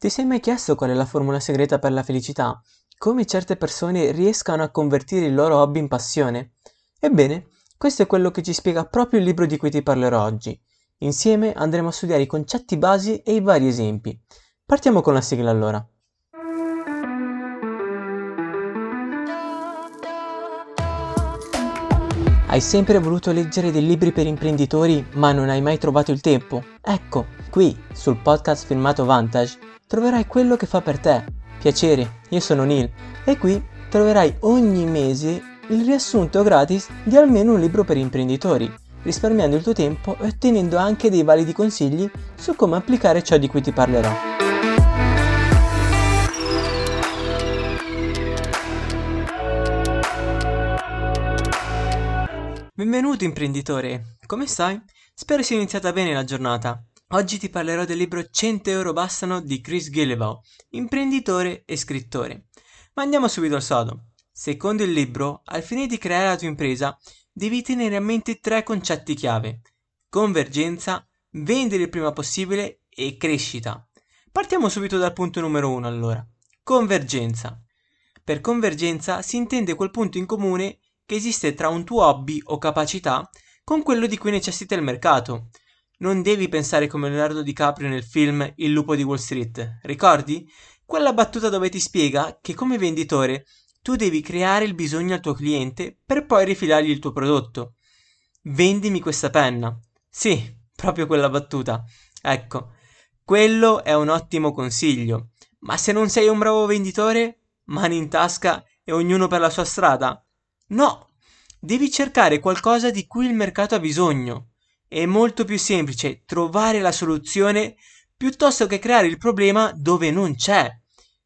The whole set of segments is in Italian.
Ti sei mai chiesto qual è la formula segreta per la felicità? Come certe persone riescano a convertire il loro hobby in passione? Ebbene, questo è quello che ci spiega proprio il libro di cui ti parlerò oggi. Insieme andremo a studiare i concetti basi e i vari esempi. Partiamo con la sigla allora. Hai sempre voluto leggere dei libri per imprenditori ma non hai mai trovato il tempo? Ecco, qui, sul podcast filmato Vantage, troverai quello che fa per te. Piacere, io sono Neil e qui troverai ogni mese il riassunto gratis di almeno un libro per imprenditori, risparmiando il tuo tempo e ottenendo anche dei validi consigli su come applicare ciò di cui ti parlerò. Benvenuto imprenditore, come stai? Spero sia iniziata bene la giornata. Oggi ti parlerò del libro 100 euro bastano di Chris Guillebeau, imprenditore e scrittore. Ma andiamo subito al sodo. Secondo il libro, al fine di creare la tua impresa, devi tenere a mente tre concetti chiave. Convergenza, vendere il prima possibile e crescita. Partiamo subito dal punto numero uno allora. Convergenza. Per convergenza si intende quel punto in comune che esiste tra un tuo hobby o capacità con quello di cui necessita il mercato non devi pensare come Leonardo DiCaprio nel film Il lupo di Wall Street, ricordi? Quella battuta dove ti spiega che come venditore tu devi creare il bisogno al tuo cliente per poi rifilargli il tuo prodotto. Vendimi questa penna. Sì, proprio quella battuta. Ecco, quello è un ottimo consiglio. Ma se non sei un bravo venditore, mani in tasca e ognuno per la sua strada? No, devi cercare qualcosa di cui il mercato ha bisogno. È molto più semplice trovare la soluzione piuttosto che creare il problema dove non c'è.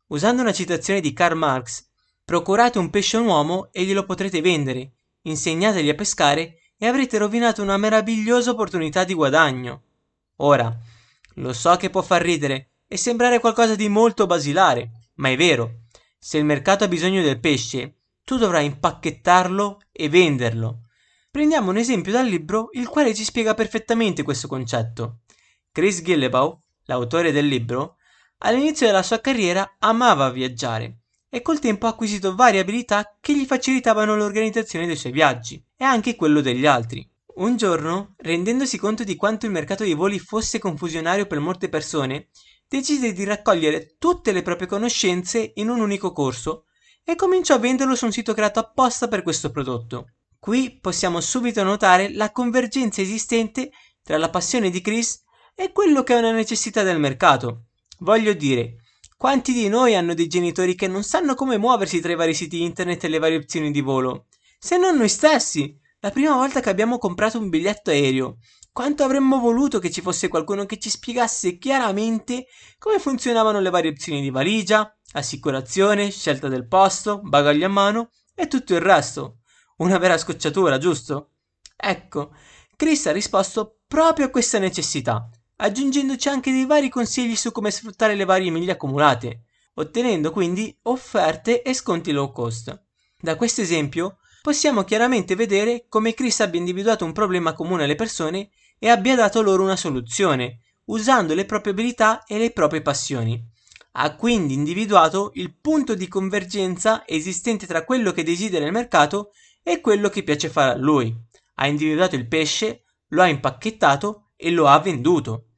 Usando una citazione di Karl Marx, procurate un pesce a un uomo e glielo potrete vendere, insegnategli a pescare e avrete rovinato una meravigliosa opportunità di guadagno. Ora, lo so che può far ridere e sembrare qualcosa di molto basilare, ma è vero. Se il mercato ha bisogno del pesce, tu dovrai impacchettarlo e venderlo. Prendiamo un esempio dal libro il quale ci spiega perfettamente questo concetto. Chris Guillebeau, l'autore del libro, all'inizio della sua carriera amava viaggiare e col tempo ha acquisito varie abilità che gli facilitavano l'organizzazione dei suoi viaggi e anche quello degli altri. Un giorno, rendendosi conto di quanto il mercato dei voli fosse confusionario per molte persone, decise di raccogliere tutte le proprie conoscenze in un unico corso e cominciò a venderlo su un sito creato apposta per questo prodotto. Qui possiamo subito notare la convergenza esistente tra la passione di Chris e quello che è una necessità del mercato. Voglio dire, quanti di noi hanno dei genitori che non sanno come muoversi tra i vari siti internet e le varie opzioni di volo? Se non noi stessi, la prima volta che abbiamo comprato un biglietto aereo, quanto avremmo voluto che ci fosse qualcuno che ci spiegasse chiaramente come funzionavano le varie opzioni di valigia, assicurazione, scelta del posto, bagaglio a mano e tutto il resto. Una vera scocciatura, giusto? Ecco, Chris ha risposto proprio a questa necessità, aggiungendoci anche dei vari consigli su come sfruttare le varie miglia accumulate, ottenendo quindi offerte e sconti low cost. Da questo esempio possiamo chiaramente vedere come Chris abbia individuato un problema comune alle persone e abbia dato loro una soluzione, usando le proprie abilità e le proprie passioni. Ha quindi individuato il punto di convergenza esistente tra quello che desidera il mercato è quello che piace fare a lui. Ha individuato il pesce, lo ha impacchettato e lo ha venduto.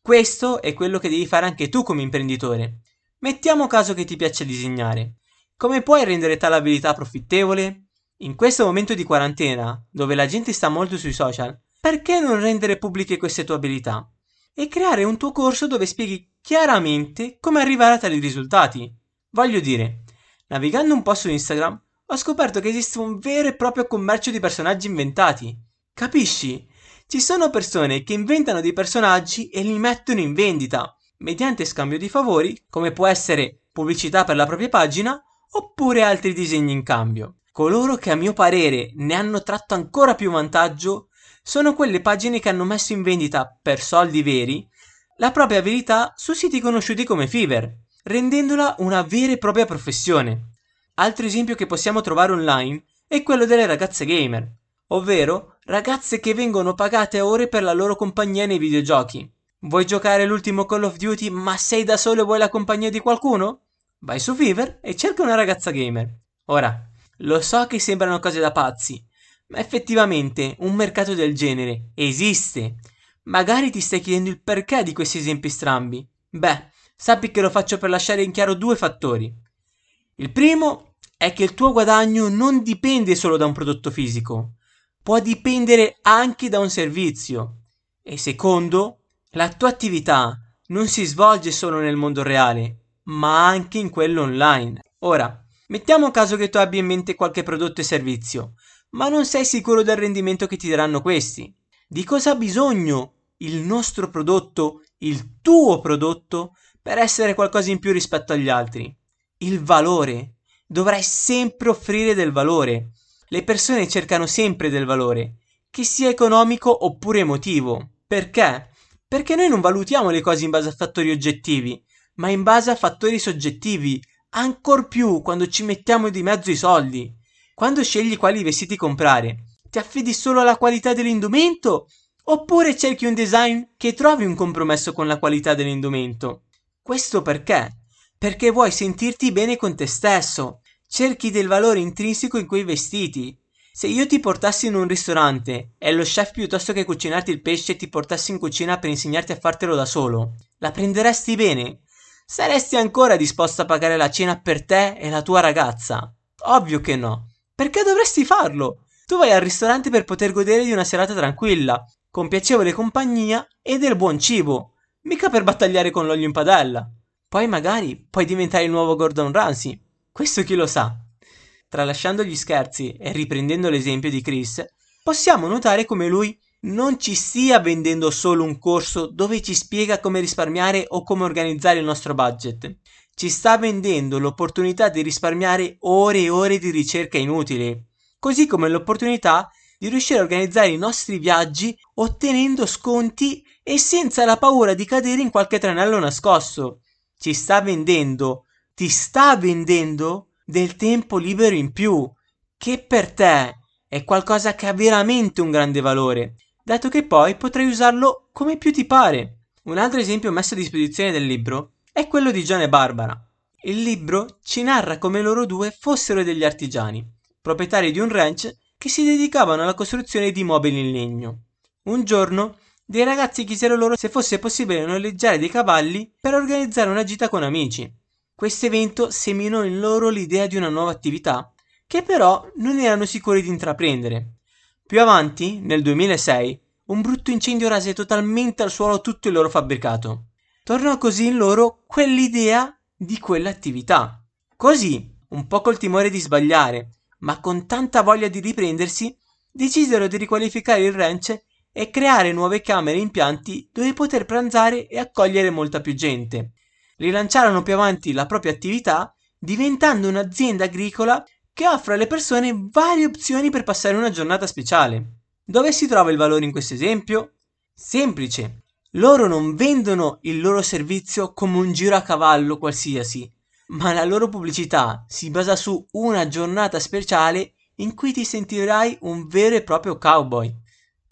Questo è quello che devi fare anche tu come imprenditore. Mettiamo caso che ti piaccia disegnare. Come puoi rendere tale abilità profittevole? In questo momento di quarantena, dove la gente sta molto sui social, perché non rendere pubbliche queste tue abilità? E creare un tuo corso dove spieghi chiaramente come arrivare a tali risultati. Voglio dire, navigando un po' su Instagram, ho scoperto che esiste un vero e proprio commercio di personaggi inventati. Capisci? Ci sono persone che inventano dei personaggi e li mettono in vendita, mediante scambio di favori, come può essere pubblicità per la propria pagina, oppure altri disegni in cambio. Coloro che a mio parere ne hanno tratto ancora più vantaggio sono quelle pagine che hanno messo in vendita per soldi veri la propria abilità su siti conosciuti come Fiverr, rendendola una vera e propria professione. Altro esempio che possiamo trovare online è quello delle ragazze gamer, ovvero ragazze che vengono pagate a ore per la loro compagnia nei videogiochi. Vuoi giocare l'ultimo Call of Duty ma sei da solo e vuoi la compagnia di qualcuno? Vai su Fever e cerca una ragazza gamer. Ora, lo so che sembrano cose da pazzi, ma effettivamente un mercato del genere esiste. Magari ti stai chiedendo il perché di questi esempi strambi. Beh, sappi che lo faccio per lasciare in chiaro due fattori. Il primo è che il tuo guadagno non dipende solo da un prodotto fisico, può dipendere anche da un servizio. E secondo, la tua attività non si svolge solo nel mondo reale, ma anche in quello online. Ora, mettiamo caso che tu abbia in mente qualche prodotto e servizio, ma non sei sicuro del rendimento che ti daranno questi. Di cosa ha bisogno il nostro prodotto, il tuo prodotto, per essere qualcosa in più rispetto agli altri? Il valore. Dovrai sempre offrire del valore. Le persone cercano sempre del valore, che sia economico oppure emotivo. Perché? Perché noi non valutiamo le cose in base a fattori oggettivi, ma in base a fattori soggettivi, ancor più quando ci mettiamo di mezzo i soldi. Quando scegli quali vestiti comprare, ti affidi solo alla qualità dell'indumento oppure cerchi un design che trovi un compromesso con la qualità dell'indumento? Questo perché? Perché vuoi sentirti bene con te stesso, cerchi del valore intrinseco in quei vestiti. Se io ti portassi in un ristorante e lo chef piuttosto che cucinarti il pesce ti portassi in cucina per insegnarti a fartelo da solo, la prenderesti bene? Saresti ancora disposto a pagare la cena per te e la tua ragazza? Ovvio che no. Perché dovresti farlo? Tu vai al ristorante per poter godere di una serata tranquilla, con piacevole compagnia e del buon cibo, mica per battagliare con l'olio in padella. Poi magari puoi diventare il nuovo Gordon Ramsay. Questo chi lo sa. Tralasciando gli scherzi e riprendendo l'esempio di Chris, possiamo notare come lui non ci stia vendendo solo un corso dove ci spiega come risparmiare o come organizzare il nostro budget. Ci sta vendendo l'opportunità di risparmiare ore e ore di ricerca inutili, così come l'opportunità di riuscire a organizzare i nostri viaggi ottenendo sconti e senza la paura di cadere in qualche tranello nascosto. Ci sta vendendo, ti sta vendendo del tempo libero in più, che per te è qualcosa che ha veramente un grande valore dato che poi potrai usarlo come più ti pare. Un altro esempio messo a disposizione del libro è quello di John e Barbara. Il libro ci narra come loro due fossero degli artigiani, proprietari di un ranch che si dedicavano alla costruzione di mobili in legno. Un giorno dei ragazzi chiesero loro se fosse possibile noleggiare dei cavalli per organizzare una gita con amici. Questo evento seminò in loro l'idea di una nuova attività, che però non erano sicuri di intraprendere. Più avanti, nel 2006, un brutto incendio rase totalmente al suolo tutto il loro fabbricato. Tornò così in loro quell'idea di quell'attività. Così, un po' col timore di sbagliare, ma con tanta voglia di riprendersi, decisero di riqualificare il ranch e creare nuove camere e impianti dove poter pranzare e accogliere molta più gente. Rilanciarono più avanti la propria attività, diventando un'azienda agricola che offre alle persone varie opzioni per passare una giornata speciale. Dove si trova il valore in questo esempio? Semplice. Loro non vendono il loro servizio come un giro a cavallo qualsiasi, ma la loro pubblicità si basa su una giornata speciale in cui ti sentirai un vero e proprio cowboy.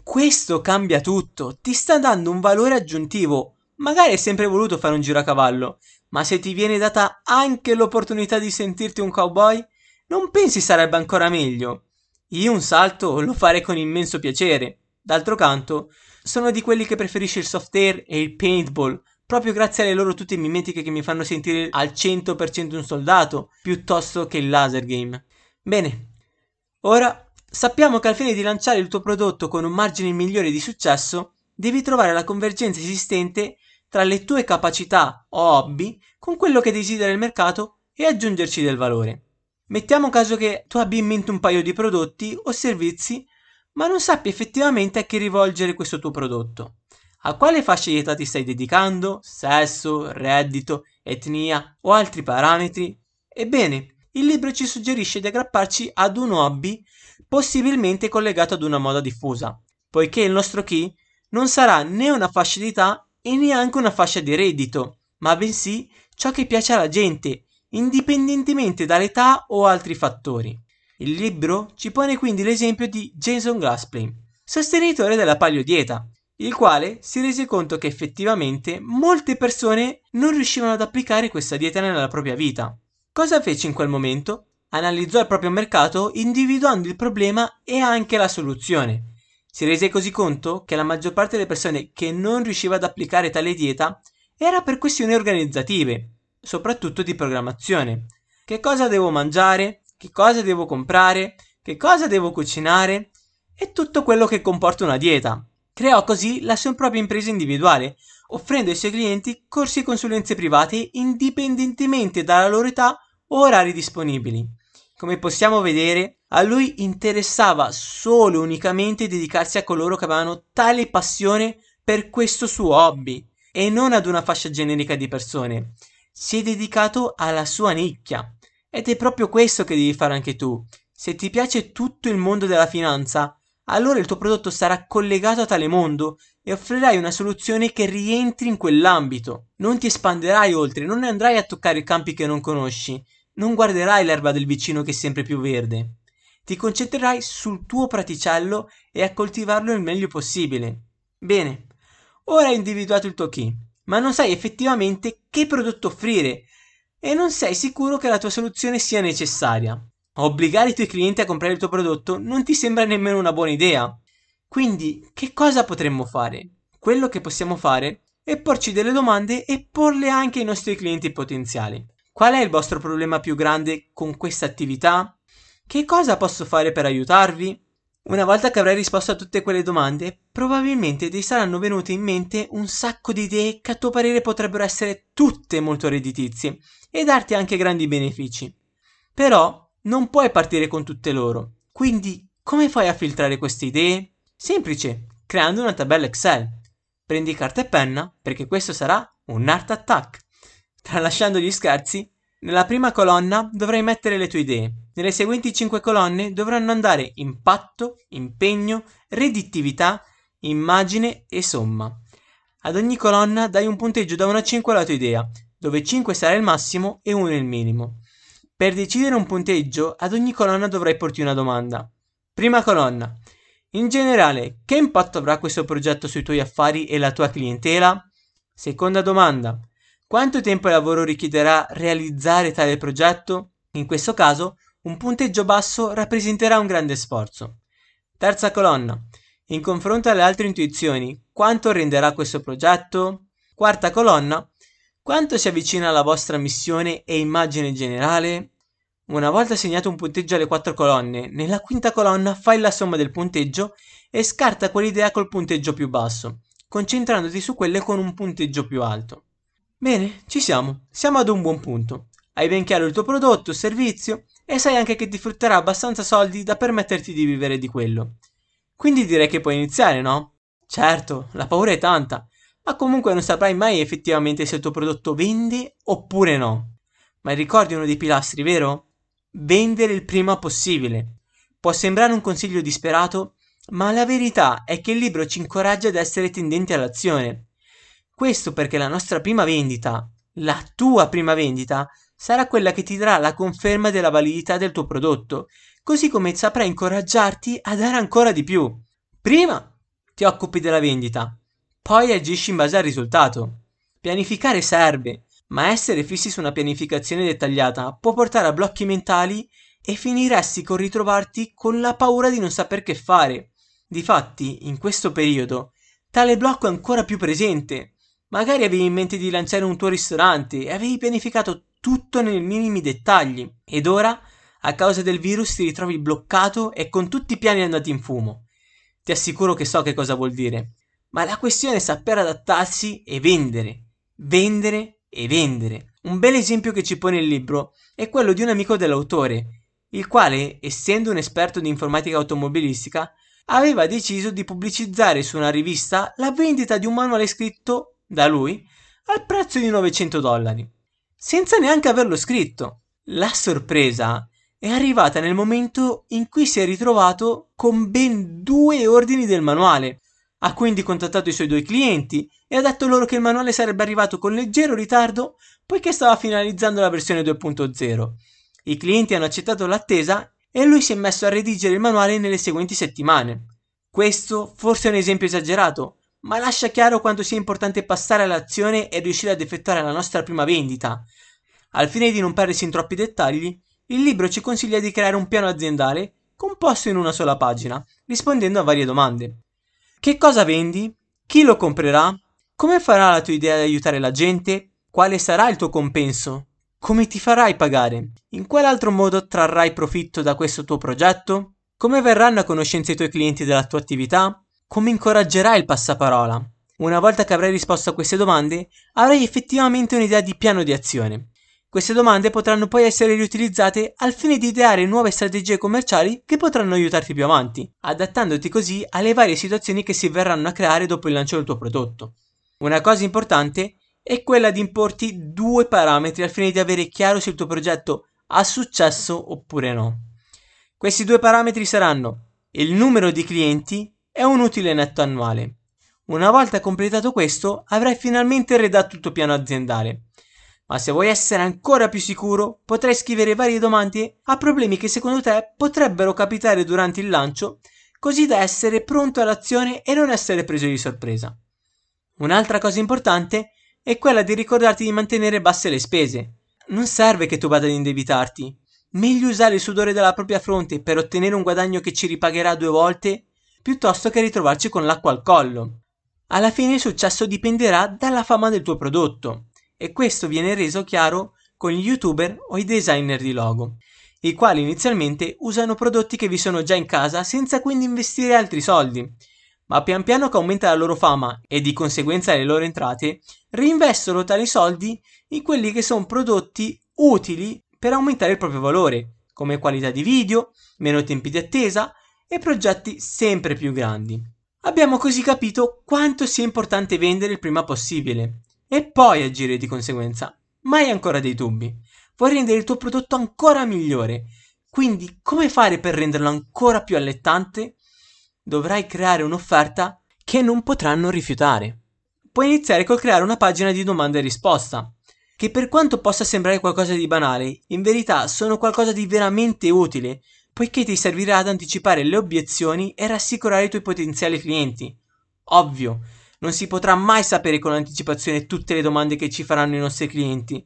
Questo cambia tutto, ti sta dando un valore aggiuntivo. Magari hai sempre voluto fare un giro a cavallo, ma se ti viene data anche l'opportunità di sentirti un cowboy, non pensi sarebbe ancora meglio? Io un salto lo farei con immenso piacere. D'altro canto, sono di quelli che preferisce il soft air e il paintball, proprio grazie alle loro tutte mimetiche che mi fanno sentire al 100% un soldato, piuttosto che il laser game. Bene, ora sappiamo che al fine di lanciare il tuo prodotto con un margine migliore di successo, devi trovare la convergenza esistente tra le tue capacità o hobby con quello che desidera il mercato e aggiungerci del valore. Mettiamo caso che tu abbia in mente un paio di prodotti o servizi, ma non sappi effettivamente a chi rivolgere questo tuo prodotto. A quale fascia di età ti stai dedicando? Sesso, reddito, etnia o altri parametri? Ebbene, il libro ci suggerisce di aggrapparci ad un hobby possibilmente collegato ad una moda diffusa, poiché il nostro key non sarà né una fascia di età e neanche una fascia di reddito, ma bensì ciò che piace alla gente indipendentemente dall'età o altri fattori. Il libro ci pone quindi l'esempio di Jason Glassplane, sostenitore della paleodieta, il quale si rese conto che effettivamente molte persone non riuscivano ad applicare questa dieta nella propria vita. Cosa fece in quel momento? Analizzò il proprio mercato individuando il problema e anche la soluzione. Si rese così conto che la maggior parte delle persone che non riusciva ad applicare tale dieta era per questioni organizzative, soprattutto di programmazione. Che cosa devo mangiare? Che cosa devo comprare? Che cosa devo cucinare? E tutto quello che comporta una dieta. Creò così la sua propria impresa individuale, offrendo ai suoi clienti corsi e consulenze private indipendentemente dalla loro età o orari disponibili. Come possiamo vedere, a lui interessava solo e unicamente dedicarsi a coloro che avevano tale passione per questo suo hobby e non ad una fascia generica di persone. Si è dedicato alla sua nicchia. Ed è proprio questo che devi fare anche tu. Se ti piace tutto il mondo della finanza, allora il tuo prodotto sarà collegato a tale mondo e offrirai una soluzione che rientri in quell'ambito. Non ti espanderai oltre, non andrai a toccare campi che non conosci, non guarderai l'erba del vicino che è sempre più verde. Ti concentrerai sul tuo praticello e a coltivarlo il meglio possibile. Bene, ora hai individuato il tuo key, ma non sai effettivamente che prodotto offrire e non sei sicuro che la tua soluzione sia necessaria. Obbligare i tuoi clienti a comprare il tuo prodotto non ti sembra nemmeno una buona idea. Quindi, che cosa potremmo fare? Quello che possiamo fare è porci delle domande e porle anche ai nostri clienti potenziali. Qual è il vostro problema più grande con questa attività? Che cosa posso fare per aiutarvi? Una volta che avrai risposto a tutte quelle domande, probabilmente ti saranno venute in mente un sacco di idee che a tuo parere potrebbero essere tutte molto redditizie e darti anche grandi benefici. Però non puoi partire con tutte loro. Quindi, come fai a filtrare queste idee? Semplice, creando una tabella Excel. Prendi carta e penna, perché questo sarà un art attack. Tralasciando gli scherzi, nella prima colonna dovrai mettere le tue idee. Nelle seguenti 5 colonne dovranno andare impatto, impegno, redittività, immagine e somma. Ad ogni colonna dai un punteggio da 1 a 5 alla tua idea, dove 5 sarà il massimo e 1 il minimo. Per decidere un punteggio, ad ogni colonna dovrai porti una domanda. Prima colonna. In generale, che impatto avrà questo progetto sui tuoi affari e la tua clientela? Seconda domanda. Quanto tempo e lavoro richiederà realizzare tale progetto? In questo caso, un punteggio basso rappresenterà un grande sforzo. Terza colonna. In confronto alle altre intuizioni, quanto renderà questo progetto? Quarta colonna. Quanto si avvicina alla vostra missione e immagine generale? Una volta segnato un punteggio alle quattro colonne, nella quinta colonna fai la somma del punteggio e scarta quell'idea col punteggio più basso, concentrandoti su quelle con un punteggio più alto. Bene, ci siamo, siamo ad un buon punto. Hai ben chiaro il tuo prodotto, servizio e sai anche che ti frutterà abbastanza soldi da permetterti di vivere di quello. Quindi direi che puoi iniziare, no? Certo, la paura è tanta, ma comunque non saprai mai effettivamente se il tuo prodotto vende oppure no. Ma ricordi uno dei pilastri, vero? Vendere il prima possibile. Può sembrare un consiglio disperato, ma la verità è che il libro ci incoraggia ad essere tendenti all'azione. Questo perché la nostra prima vendita, la tua prima vendita, sarà quella che ti darà la conferma della validità del tuo prodotto, così come saprà incoraggiarti a dare ancora di più. Prima ti occupi della vendita, poi agisci in base al risultato. Pianificare serve, ma essere fissi su una pianificazione dettagliata può portare a blocchi mentali e finiresti con ritrovarti con la paura di non saper che fare. Difatti, in questo periodo, tale blocco è ancora più presente. Magari avevi in mente di lanciare un tuo ristorante e avevi pianificato tutto nei minimi dettagli, ed ora, a causa del virus, ti ritrovi bloccato e con tutti i piani andati in fumo. Ti assicuro che so che cosa vuol dire ma la questione è saper adattarsi e vendere, vendere e vendere. Un bel esempio che ci pone il libro è quello di un amico dell'autore, il quale, essendo un esperto di informatica automobilistica, aveva deciso di pubblicizzare su una rivista la vendita di un manuale scritto da lui al prezzo di 900 dollari, senza neanche averlo scritto. La sorpresa è arrivata nel momento in cui si è ritrovato con ben due ordini del manuale, ha quindi contattato i suoi due clienti e ha detto loro che il manuale sarebbe arrivato con leggero ritardo poiché stava finalizzando la versione 2.0. I clienti hanno accettato l'attesa e lui si è messo a redigere il manuale nelle seguenti settimane. Questo forse è un esempio esagerato, ma lascia chiaro quanto sia importante passare all'azione e riuscire ad effettuare la nostra prima vendita. Al fine di non perdersi in troppi dettagli, il libro ci consiglia di creare un piano aziendale composto in una sola pagina, rispondendo a varie domande. Che cosa vendi? Chi lo comprerà? Come farà la tua idea di aiutare la gente? Quale sarà il tuo compenso? Come ti farai pagare? In quale altro modo trarrai profitto da questo tuo progetto? Come verranno a conoscenza i tuoi clienti della tua attività? Come incoraggerai il passaparola? Una volta che avrai risposto a queste domande, avrai effettivamente un'idea di piano di azione. Queste domande potranno poi essere riutilizzate al fine di ideare nuove strategie commerciali che potranno aiutarti più avanti, adattandoti così alle varie situazioni che si verranno a creare dopo il lancio del tuo prodotto. Una cosa importante è quella di importi due parametri al fine di avere chiaro se il tuo progetto ha successo oppure no. Questi due parametri saranno il numero di clienti è un utile netto annuale. Una volta completato questo, avrai finalmente redatto il tuo piano aziendale. Ma se vuoi essere ancora più sicuro, potrai scrivere varie domande a problemi che secondo te potrebbero capitare durante il lancio, così da essere pronto all'azione e non essere preso di sorpresa. Un'altra cosa importante è quella di ricordarti di mantenere basse le spese. Non serve che tu vada ad indebitarti. Meglio usare il sudore della propria fronte per ottenere un guadagno che ci ripagherà due volte piuttosto che ritrovarci con l'acqua al collo. Alla fine il successo dipenderà dalla fama del tuo prodotto e questo viene reso chiaro con gli youtuber o i designer di logo, i quali inizialmente usano prodotti che vi sono già in casa senza quindi investire altri soldi, ma pian piano che aumenta la loro fama e di conseguenza le loro entrate, reinvestono tali soldi in quelli che sono prodotti utili per aumentare il proprio valore, come qualità di video, meno tempi di attesa e progetti sempre più grandi. Abbiamo così capito quanto sia importante vendere il prima possibile e poi agire di conseguenza. Ma hai ancora dei dubbi? Vuoi rendere il tuo prodotto ancora migliore? Quindi come fare per renderlo ancora più allettante? Dovrai creare un'offerta che non potranno rifiutare. Puoi iniziare col creare una pagina di domanda e risposta, che per quanto possa sembrare qualcosa di banale, in verità sono qualcosa di veramente utile poiché ti servirà ad anticipare le obiezioni e rassicurare i tuoi potenziali clienti. Ovvio, non si potrà mai sapere con anticipazione tutte le domande che ci faranno i nostri clienti,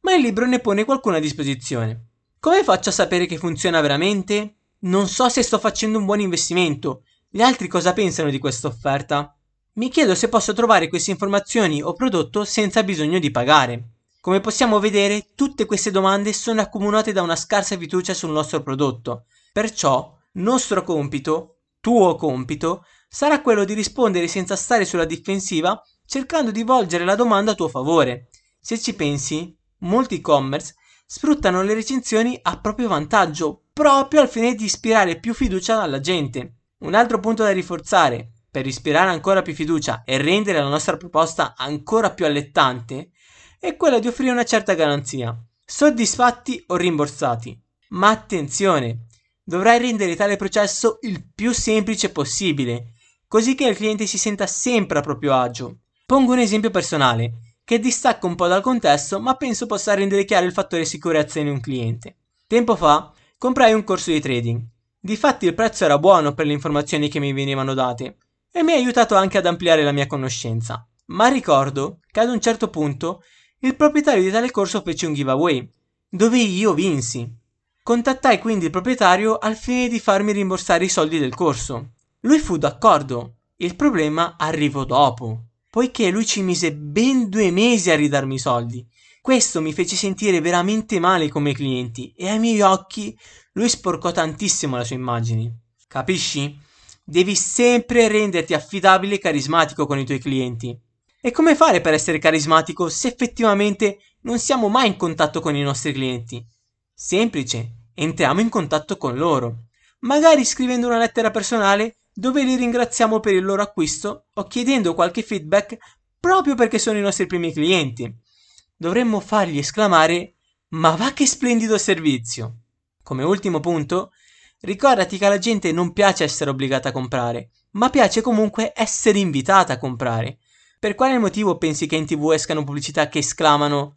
ma il libro ne pone qualcuna a disposizione. Come faccio a sapere che funziona veramente? Non so se sto facendo un buon investimento. Gli altri cosa pensano di questa offerta? Mi chiedo se posso trovare queste informazioni o prodotto senza bisogno di pagare. Come possiamo vedere, tutte queste domande sono accomunate da una scarsa fiducia sul nostro prodotto, Perciò nostro compito, tuo compito, sarà quello di rispondere senza stare sulla difensiva cercando di volgere la domanda a tuo favore. Se ci pensi, molti e-commerce sfruttano le recensioni a proprio vantaggio, proprio al fine di ispirare più fiducia alla gente. Un altro punto da rinforzare, per ispirare ancora più fiducia e rendere la nostra proposta ancora più allettante, è quella di offrire una certa garanzia, soddisfatti o rimborsati. Ma attenzione, Dovrai rendere tale processo il più semplice possibile, così che il cliente si senta sempre a proprio agio. Pongo un esempio personale, che distacca un po' dal contesto, ma penso possa rendere chiaro il fattore sicurezza in un cliente. Tempo fa comprai un corso di trading. Difatti il prezzo era buono per le informazioni che mi venivano date e mi ha aiutato anche ad ampliare la mia conoscenza. Ma ricordo che ad un certo punto il proprietario di tale corso fece un giveaway, dove io vinsi. Contattai quindi il proprietario al fine di farmi rimborsare i soldi del corso. Lui fu d'accordo. Il problema arrivò dopo, poiché lui ci mise ben due mesi a ridarmi i soldi. Questo mi fece sentire veramente male come clienti e ai miei occhi lui sporcò tantissimo la sua immagine. Capisci? Devi sempre renderti affidabile e carismatico con i tuoi clienti. E come fare per essere carismatico se effettivamente non siamo mai in contatto con i nostri clienti? Semplice, entriamo in contatto con loro, magari scrivendo una lettera personale dove li ringraziamo per il loro acquisto o chiedendo qualche feedback proprio perché sono i nostri primi clienti. Dovremmo fargli esclamare ma va che splendido servizio! Come ultimo punto, ricordati che alla gente non piace essere obbligata a comprare, ma piace comunque essere invitata a comprare. Per quale motivo pensi che in tv escano pubblicità che esclamano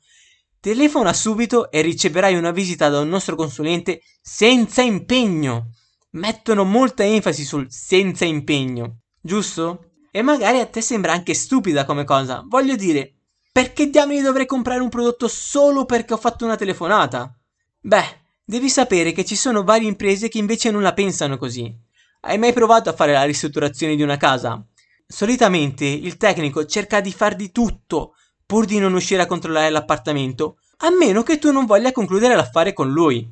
Telefona subito e riceverai una visita da un nostro consulente senza impegno. Mettono molta enfasi sul senza impegno, giusto? E magari a te sembra anche stupida come cosa. Voglio dire, perché diamine dovrei comprare un prodotto solo perché ho fatto una telefonata? Beh, devi sapere che ci sono varie imprese che invece non la pensano così. Hai mai provato a fare la ristrutturazione di una casa? Solitamente il tecnico cerca di far di tutto pur di non uscire a controllare l'appartamento, a meno che tu non voglia concludere l'affare con lui,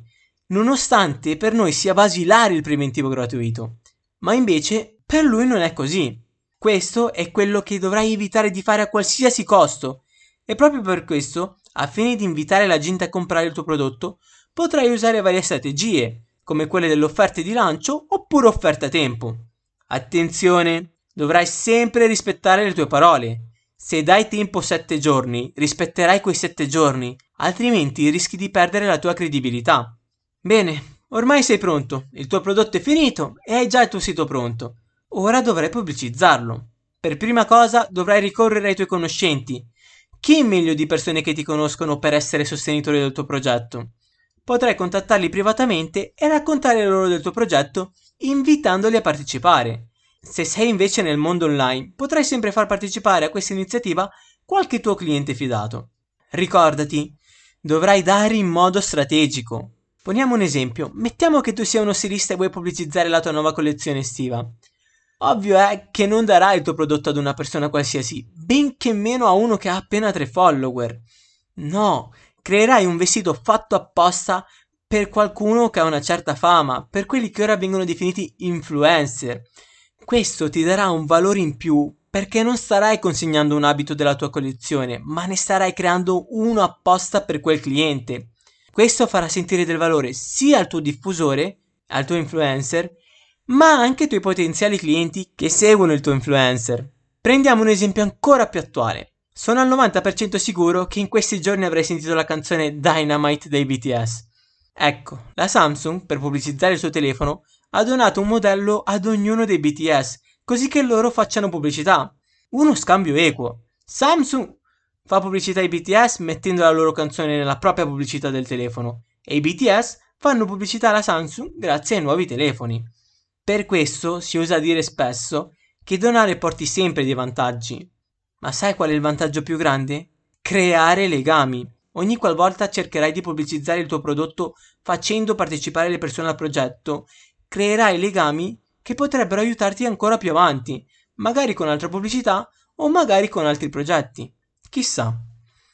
nonostante per noi sia basilare il preventivo gratuito. Ma invece per lui non è così. Questo è quello che dovrai evitare di fare a qualsiasi costo. E proprio per questo, a fine di invitare la gente a comprare il tuo prodotto, potrai usare varie strategie, come quelle delle offerte di lancio oppure offerte a tempo. Attenzione, dovrai sempre rispettare le tue parole. Se dai tempo 7 giorni, rispetterai quei 7 giorni, altrimenti rischi di perdere la tua credibilità. Bene, ormai sei pronto, il tuo prodotto è finito e hai già il tuo sito pronto. Ora dovrai pubblicizzarlo. Per prima cosa dovrai ricorrere ai tuoi conoscenti. Chi meglio di persone che ti conoscono per essere sostenitori del tuo progetto? Potrai contattarli privatamente e raccontare loro del tuo progetto invitandoli a partecipare. Se sei invece nel mondo online, potrai sempre far partecipare a questa iniziativa qualche tuo cliente fidato. Ricordati, dovrai dare in modo strategico. Poniamo un esempio, mettiamo che tu sia uno stilista e vuoi pubblicizzare la tua nuova collezione estiva. Ovvio è che non darai il tuo prodotto ad una persona qualsiasi, benché meno a uno che ha appena tre follower. No, creerai un vestito fatto apposta per qualcuno che ha una certa fama, per quelli che ora vengono definiti influencer. Questo ti darà un valore in più perché non starai consegnando un abito della tua collezione, ma ne starai creando uno apposta per quel cliente. Questo farà sentire del valore sia al tuo diffusore, al tuo influencer, ma anche ai tuoi potenziali clienti che seguono il tuo influencer. Prendiamo un esempio ancora più attuale. Sono al 90% sicuro che in questi giorni avrai sentito la canzone Dynamite dei BTS. Ecco, la Samsung, per pubblicizzare il suo telefono, ha donato un modello ad ognuno dei BTS, così che loro facciano pubblicità. Uno scambio equo. Samsung fa pubblicità ai BTS mettendo la loro canzone nella propria pubblicità del telefono e i BTS fanno pubblicità alla Samsung grazie ai nuovi telefoni. Per questo si usa dire spesso che donare porti sempre dei vantaggi. Ma sai qual è il vantaggio più grande? Creare legami. Ogni qualvolta cercherai di pubblicizzare il tuo prodotto facendo partecipare le persone al progetto, creerai legami che potrebbero aiutarti ancora più avanti, magari con altre pubblicità o magari con altri progetti. Chissà.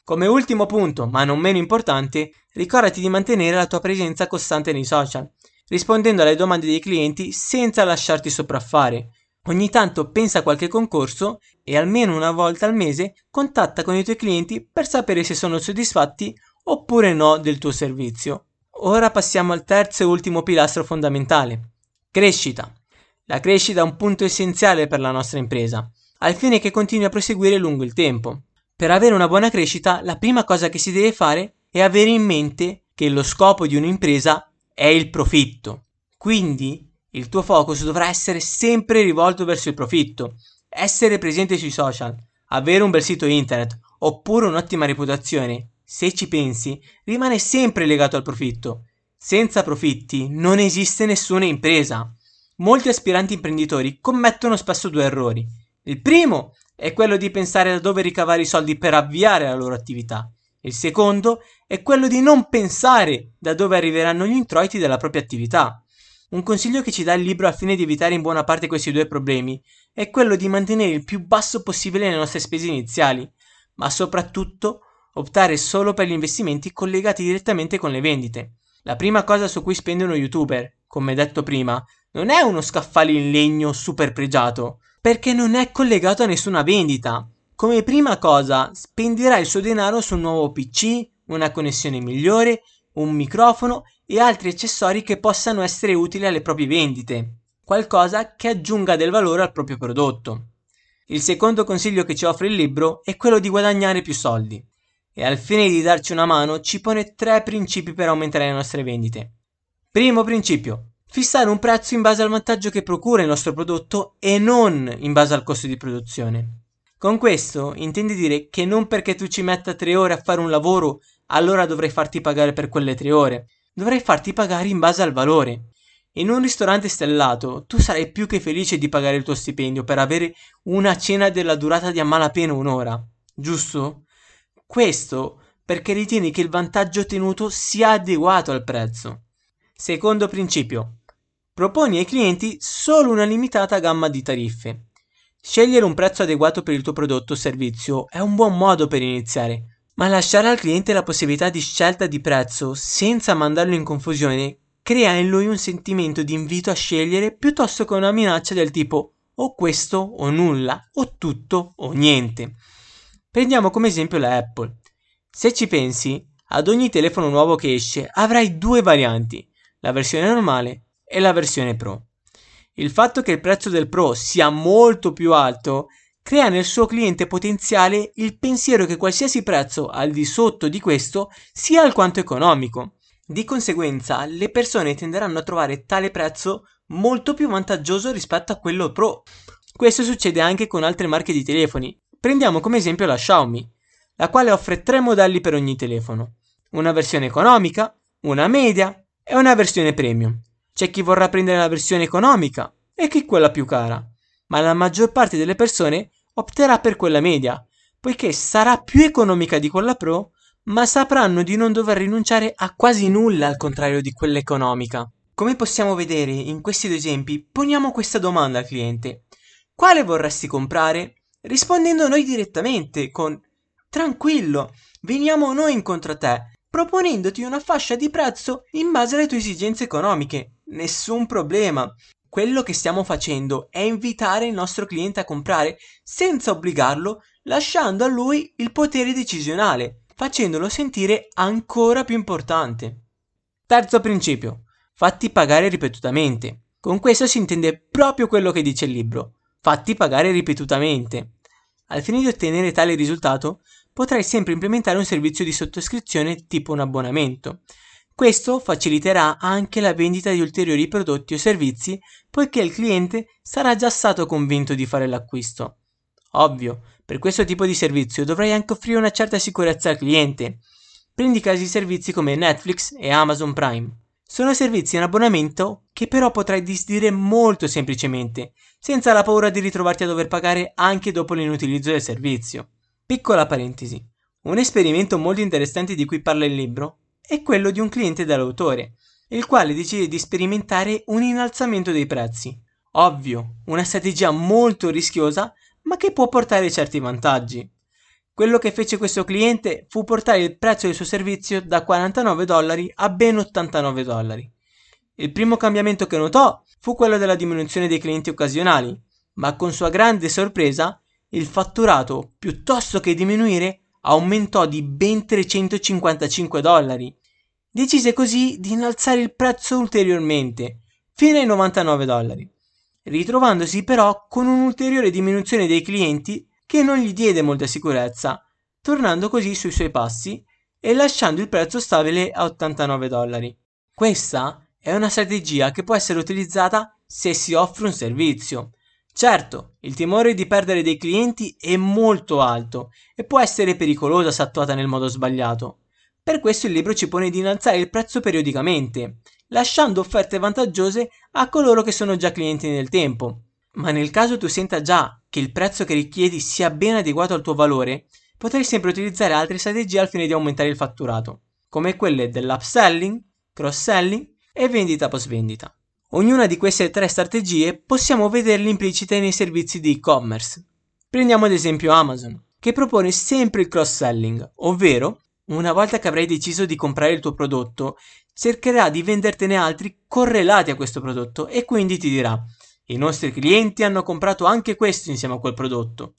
Come ultimo punto, ma non meno importante, ricordati di mantenere la tua presenza costante nei social rispondendo alle domande dei clienti senza lasciarti sopraffare. Ogni tanto pensa a qualche concorso e almeno una volta al mese contatta con i tuoi clienti per sapere se sono soddisfatti oppure no del tuo servizio. Ora passiamo al terzo e ultimo pilastro fondamentale. Crescita. La crescita è un punto essenziale per la nostra impresa, al fine che continui a proseguire lungo il tempo. Per avere una buona crescita, la prima cosa che si deve fare è avere in mente che lo scopo di un'impresa è il profitto. Quindi il tuo focus dovrà essere sempre rivolto verso il profitto. Essere presente sui social, avere un bel sito internet oppure un'ottima reputazione, se ci pensi, rimane sempre legato al profitto. Senza profitti non esiste nessuna impresa. Molti aspiranti imprenditori commettono spesso due errori. Il primo è quello di pensare da dove ricavare i soldi per avviare la loro attività. Il secondo è quello di non pensare da dove arriveranno gli introiti della propria attività. Un consiglio che ci dà il libro al fine di evitare in buona parte questi due problemi è quello di mantenere il più basso possibile le nostre spese iniziali, ma soprattutto optare solo per gli investimenti collegati direttamente con le vendite. La prima cosa su cui spende uno youtuber, come detto prima, non è uno scaffale in legno super pregiato, perché non è collegato a nessuna vendita. Come prima cosa, spenderà il suo denaro su un nuovo PC, una connessione migliore, un microfono e altri accessori che possano essere utili alle proprie vendite, qualcosa che aggiunga del valore al proprio prodotto. Il secondo consiglio che ci offre il libro è quello di guadagnare più soldi e al fine di darci una mano ci pone tre principi per aumentare le nostre vendite. Primo principio, fissare un prezzo in base al vantaggio che procura il nostro prodotto e non in base al costo di produzione. Con questo intendi dire che non perché tu ci metta tre ore a fare un lavoro, allora dovrei farti pagare per quelle tre ore. Dovrei farti pagare in base al valore. In un ristorante stellato tu sarai più che felice di pagare il tuo stipendio per avere una cena della durata di a malapena un'ora, giusto? Questo perché ritieni che il vantaggio ottenuto sia adeguato al prezzo. Secondo principio. Proponi ai clienti solo una limitata gamma di tariffe. Scegliere un prezzo adeguato per il tuo prodotto o servizio è un buon modo per iniziare, ma lasciare al cliente la possibilità di scelta di prezzo senza mandarlo in confusione crea in lui un sentimento di invito a scegliere piuttosto che una minaccia del tipo o questo o nulla, o tutto o niente. Prendiamo come esempio la Apple. Se ci pensi, ad ogni telefono nuovo che esce avrai due varianti, la versione normale e la versione Pro. Il fatto che il prezzo del Pro sia molto più alto crea nel suo cliente potenziale il pensiero che qualsiasi prezzo al di sotto di questo sia alquanto economico. Di conseguenza, le persone tenderanno a trovare tale prezzo molto più vantaggioso rispetto a quello Pro. Questo succede anche con altre marche di telefoni. Prendiamo come esempio la Xiaomi, la quale offre tre modelli per ogni telefono: una versione economica, una media e una versione premium. C'è chi vorrà prendere la versione economica e chi quella più cara, ma la maggior parte delle persone opterà per quella media, poiché sarà più economica di quella pro, ma sapranno di non dover rinunciare a quasi nulla al contrario di quella economica. Come possiamo vedere in questi due esempi, poniamo questa domanda al cliente. Quale vorresti comprare? Rispondendo noi direttamente con Tranquillo, veniamo noi incontro a te, proponendoti una fascia di prezzo in base alle tue esigenze economiche nessun problema. Quello che stiamo facendo è invitare il nostro cliente a comprare senza obbligarlo, lasciando a lui il potere decisionale, facendolo sentire ancora più importante. Terzo principio. Fatti pagare ripetutamente. Con questo si intende proprio quello che dice il libro. Fatti pagare ripetutamente. Al fine di ottenere tale risultato, potrai sempre implementare un servizio di sottoscrizione tipo un abbonamento, questo faciliterà anche la vendita di ulteriori prodotti o servizi poiché il cliente sarà già stato convinto di fare l'acquisto. Ovvio, per questo tipo di servizio dovrai anche offrire una certa sicurezza al cliente. Prendi casi di servizi come Netflix e Amazon Prime. Sono servizi in abbonamento che però potrai disdire molto semplicemente, senza la paura di ritrovarti a dover pagare anche dopo l'inutilizzo del servizio. Piccola parentesi. Un esperimento molto interessante di cui parla il libro è quello di un cliente dall'autore, il quale decide di sperimentare un innalzamento dei prezzi. Ovvio, una strategia molto rischiosa, ma che può portare certi vantaggi. Quello che fece questo cliente fu portare il prezzo del suo servizio da 49 dollari a ben 89 dollari. Il primo cambiamento che notò fu quello della diminuzione dei clienti occasionali, ma con sua grande sorpresa il fatturato, piuttosto che diminuire, aumentò di ben 355 dollari. Decise così di innalzare il prezzo ulteriormente, fino ai 99 dollari, ritrovandosi però con un'ulteriore diminuzione dei clienti che non gli diede molta sicurezza, tornando così sui suoi passi e lasciando il prezzo stabile a 89 dollari. Questa è una strategia che può essere utilizzata se si offre un servizio, Certo, il timore di perdere dei clienti è molto alto e può essere pericolosa se attuata nel modo sbagliato. Per questo il libro ci pone di innalzare il prezzo periodicamente, lasciando offerte vantaggiose a coloro che sono già clienti nel tempo. Ma nel caso tu senta già che il prezzo che richiedi sia ben adeguato al tuo valore, potrai sempre utilizzare altre strategie al fine di aumentare il fatturato, come quelle dell'upselling, cross-selling e vendita post vendita. Ognuna di queste tre strategie possiamo vederle implicite nei servizi di e-commerce. Prendiamo ad esempio Amazon, che propone sempre il cross-selling, ovvero, una volta che avrai deciso di comprare il tuo prodotto, cercherà di vendertene altri correlati a questo prodotto e quindi ti dirà i nostri clienti hanno comprato anche questo insieme a quel prodotto.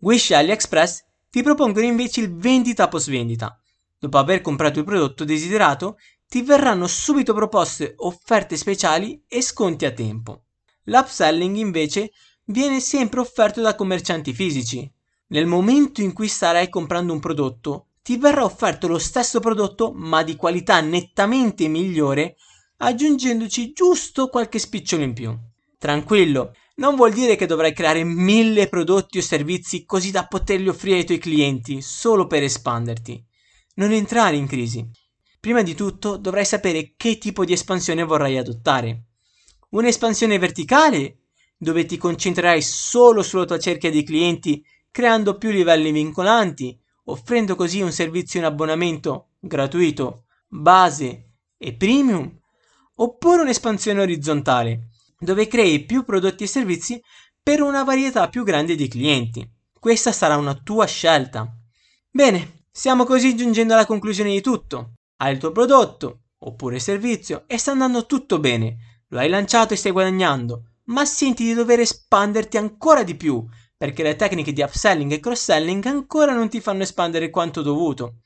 Wish e AliExpress ti propongono invece il vendita post vendita. Dopo aver comprato il prodotto desiderato, ti verranno subito proposte offerte speciali e sconti a tempo. L'upselling invece viene sempre offerto da commercianti fisici. Nel momento in cui starai comprando un prodotto, ti verrà offerto lo stesso prodotto ma di qualità nettamente migliore, aggiungendoci giusto qualche spicciolo in più. Tranquillo, non vuol dire che dovrai creare mille prodotti o servizi così da poterli offrire ai tuoi clienti solo per espanderti. Non entrare in crisi. Prima di tutto dovrai sapere che tipo di espansione vorrai adottare. Un'espansione verticale, dove ti concentrerai solo sulla tua cerchia di clienti, creando più livelli vincolanti, offrendo così un servizio in abbonamento gratuito, base e premium, oppure un'espansione orizzontale, dove crei più prodotti e servizi per una varietà più grande di clienti. Questa sarà una tua scelta. Bene, stiamo così giungendo alla conclusione di tutto. Hai il tuo prodotto oppure servizio e sta andando tutto bene. Lo hai lanciato e stai guadagnando, ma senti di dover espanderti ancora di più perché le tecniche di upselling e cross-selling ancora non ti fanno espandere quanto dovuto.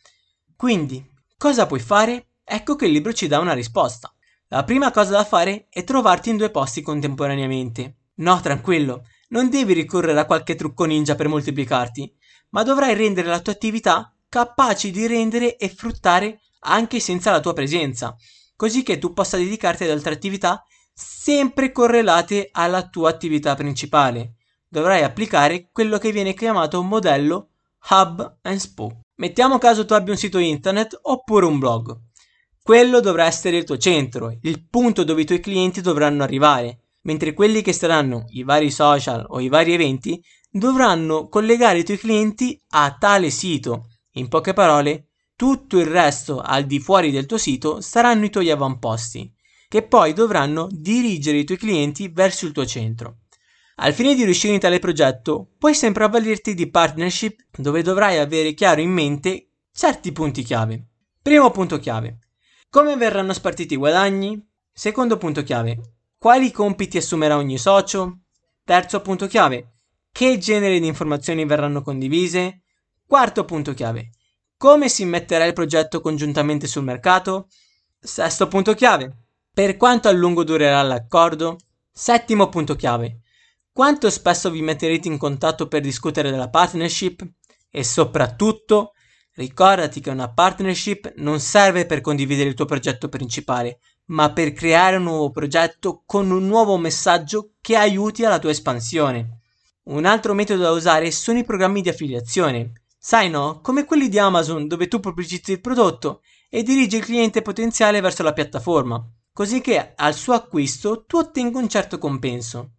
Quindi, cosa puoi fare? Ecco che il libro ci dà una risposta. La prima cosa da fare è trovarti in due posti contemporaneamente. No, tranquillo, non devi ricorrere a qualche trucco ninja per moltiplicarti, ma dovrai rendere la tua attività capace di rendere e fruttare anche senza la tua presenza, così che tu possa dedicarti ad altre attività sempre correlate alla tua attività principale. Dovrai applicare quello che viene chiamato modello hub and spoke. Mettiamo caso tu abbia un sito internet oppure un blog. Quello dovrà essere il tuo centro, il punto dove i tuoi clienti dovranno arrivare, mentre quelli che saranno i vari social o i vari eventi dovranno collegare i tuoi clienti a tale sito. In poche parole, tutto il resto al di fuori del tuo sito saranno i tuoi avamposti, che poi dovranno dirigere i tuoi clienti verso il tuo centro. Al fine di riuscire in tale progetto, puoi sempre avvalerti di partnership dove dovrai avere chiaro in mente certi punti chiave. Primo punto chiave. Come verranno spartiti i guadagni? Secondo punto chiave. Quali compiti assumerà ogni socio? Terzo punto chiave. Che genere di informazioni verranno condivise? Quarto punto chiave. Come si metterà il progetto congiuntamente sul mercato? Sesto punto chiave. Per quanto a lungo durerà l'accordo? Settimo punto chiave. Quanto spesso vi metterete in contatto per discutere della partnership? E soprattutto, ricordati che una partnership non serve per condividere il tuo progetto principale, ma per creare un nuovo progetto con un nuovo messaggio che aiuti alla tua espansione. Un altro metodo da usare sono i programmi di affiliazione. Sai no? Come quelli di Amazon dove tu pubblicizzi il prodotto e dirigi il cliente potenziale verso la piattaforma, così che al suo acquisto tu ottenga un certo compenso.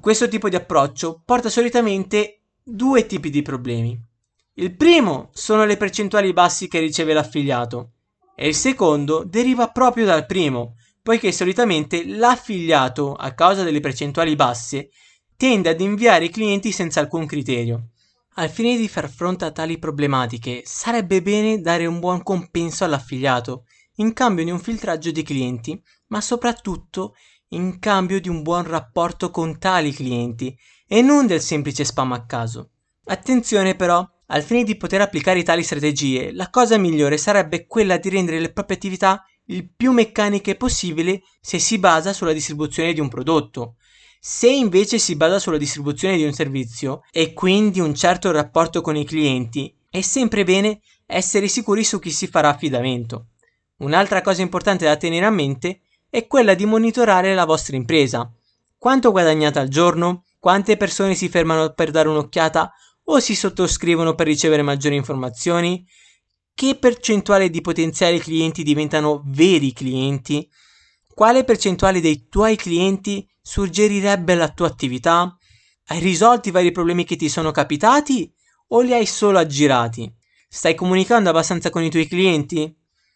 Questo tipo di approccio porta solitamente due tipi di problemi. Il primo sono le percentuali bassi che riceve l'affiliato e il secondo deriva proprio dal primo, poiché solitamente l'affiliato, a causa delle percentuali basse, tende ad inviare i clienti senza alcun criterio. Al fine di far fronte a tali problematiche, sarebbe bene dare un buon compenso all'affiliato, in cambio di un filtraggio di clienti, ma soprattutto in cambio di un buon rapporto con tali clienti e non del semplice spam a caso. Attenzione però, al fine di poter applicare tali strategie, la cosa migliore sarebbe quella di rendere le proprie attività il più meccaniche possibile se si basa sulla distribuzione di un prodotto, se invece si basa sulla distribuzione di un servizio e quindi un certo rapporto con i clienti, è sempre bene essere sicuri su chi si farà affidamento. Un'altra cosa importante da tenere a mente è quella di monitorare la vostra impresa. Quanto guadagnate al giorno? Quante persone si fermano per dare un'occhiata o si sottoscrivono per ricevere maggiori informazioni? Che percentuale di potenziali clienti diventano veri clienti? Quale percentuale dei tuoi clienti suggerirebbe la tua attività? Hai risolto i vari problemi che ti sono capitati o li hai solo aggirati? Stai comunicando abbastanza con i tuoi clienti?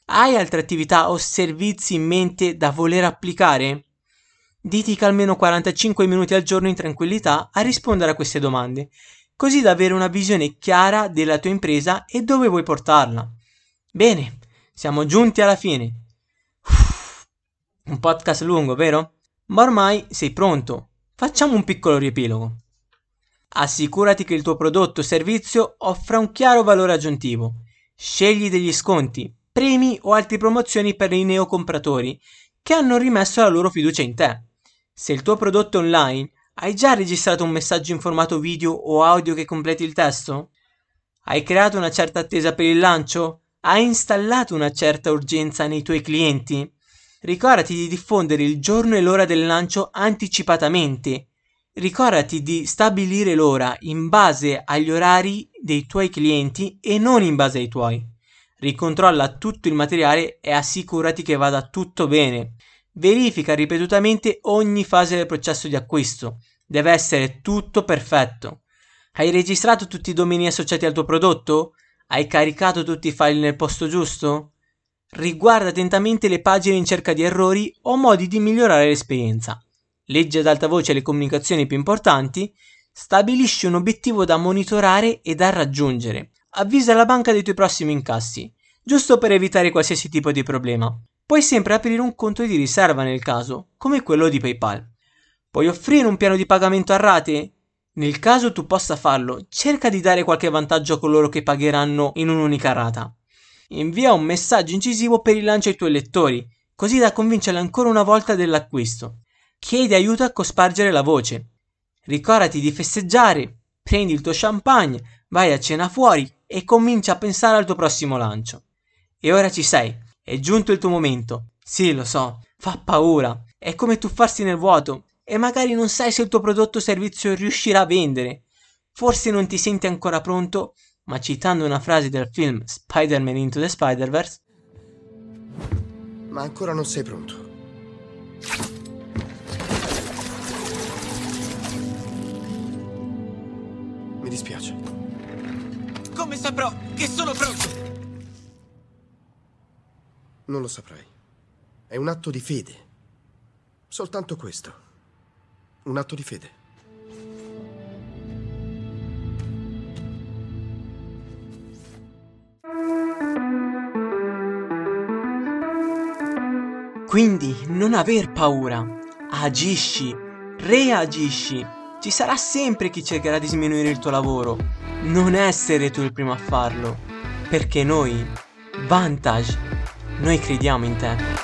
Hai altre attività o servizi in mente da voler applicare? Dedica almeno 45 minuti al giorno in tranquillità a rispondere a queste domande, così da avere una visione chiara della tua impresa e dove vuoi portarla. Bene, siamo giunti alla fine. Un podcast lungo, vero? Ma ormai sei pronto. Facciamo un piccolo riepilogo. Assicurati che il tuo prodotto o servizio offra un chiaro valore aggiuntivo. Scegli degli sconti, premi o altre promozioni per i neocompratori che hanno rimesso la loro fiducia in te. Se il tuo prodotto è online, hai già registrato un messaggio in formato video o audio che completi il testo? Hai creato una certa attesa per il lancio? Hai installato una certa urgenza nei tuoi clienti? Ricordati di diffondere il giorno e l'ora del lancio anticipatamente. Ricordati di stabilire l'ora in base agli orari dei tuoi clienti e non in base ai tuoi. Ricontrolla tutto il materiale e assicurati che vada tutto bene. Verifica ripetutamente ogni fase del processo di acquisto. Deve essere tutto perfetto. Hai registrato tutti i domini associati al tuo prodotto? Hai caricato tutti i file nel posto giusto? Riguarda attentamente le pagine in cerca di errori o modi di migliorare l'esperienza. Leggi ad alta voce le comunicazioni più importanti. Stabilisci un obiettivo da monitorare e da raggiungere. Avvisa la banca dei tuoi prossimi incassi, giusto per evitare qualsiasi tipo di problema. Puoi sempre aprire un conto di riserva nel caso, come quello di PayPal. Puoi offrire un piano di pagamento a rate? Nel caso tu possa farlo, cerca di dare qualche vantaggio a coloro che pagheranno in un'unica rata. Invia un messaggio incisivo per il lancio ai tuoi lettori, così da convincerli ancora una volta dell'acquisto. Chiedi aiuto a cospargere la voce. Ricordati di festeggiare, prendi il tuo champagne, vai a cena fuori e comincia a pensare al tuo prossimo lancio. E ora ci sei, è giunto il tuo momento. Sì, lo so, fa paura, è come tuffarsi nel vuoto e magari non sai se il tuo prodotto o servizio riuscirà a vendere. Forse non ti senti ancora pronto ma citando una frase del film Spider-Man Into the Spider-Verse. Ma ancora non sei pronto. Mi dispiace. Come saprò che sono pronto? Non lo saprai. È un atto di fede. Soltanto questo. Un atto di fede. Quindi non aver paura, agisci, reagisci. Ci sarà sempre chi cercherà di sminuire il tuo lavoro. Non essere tu il primo a farlo. Perché noi, Vantage, noi crediamo in te.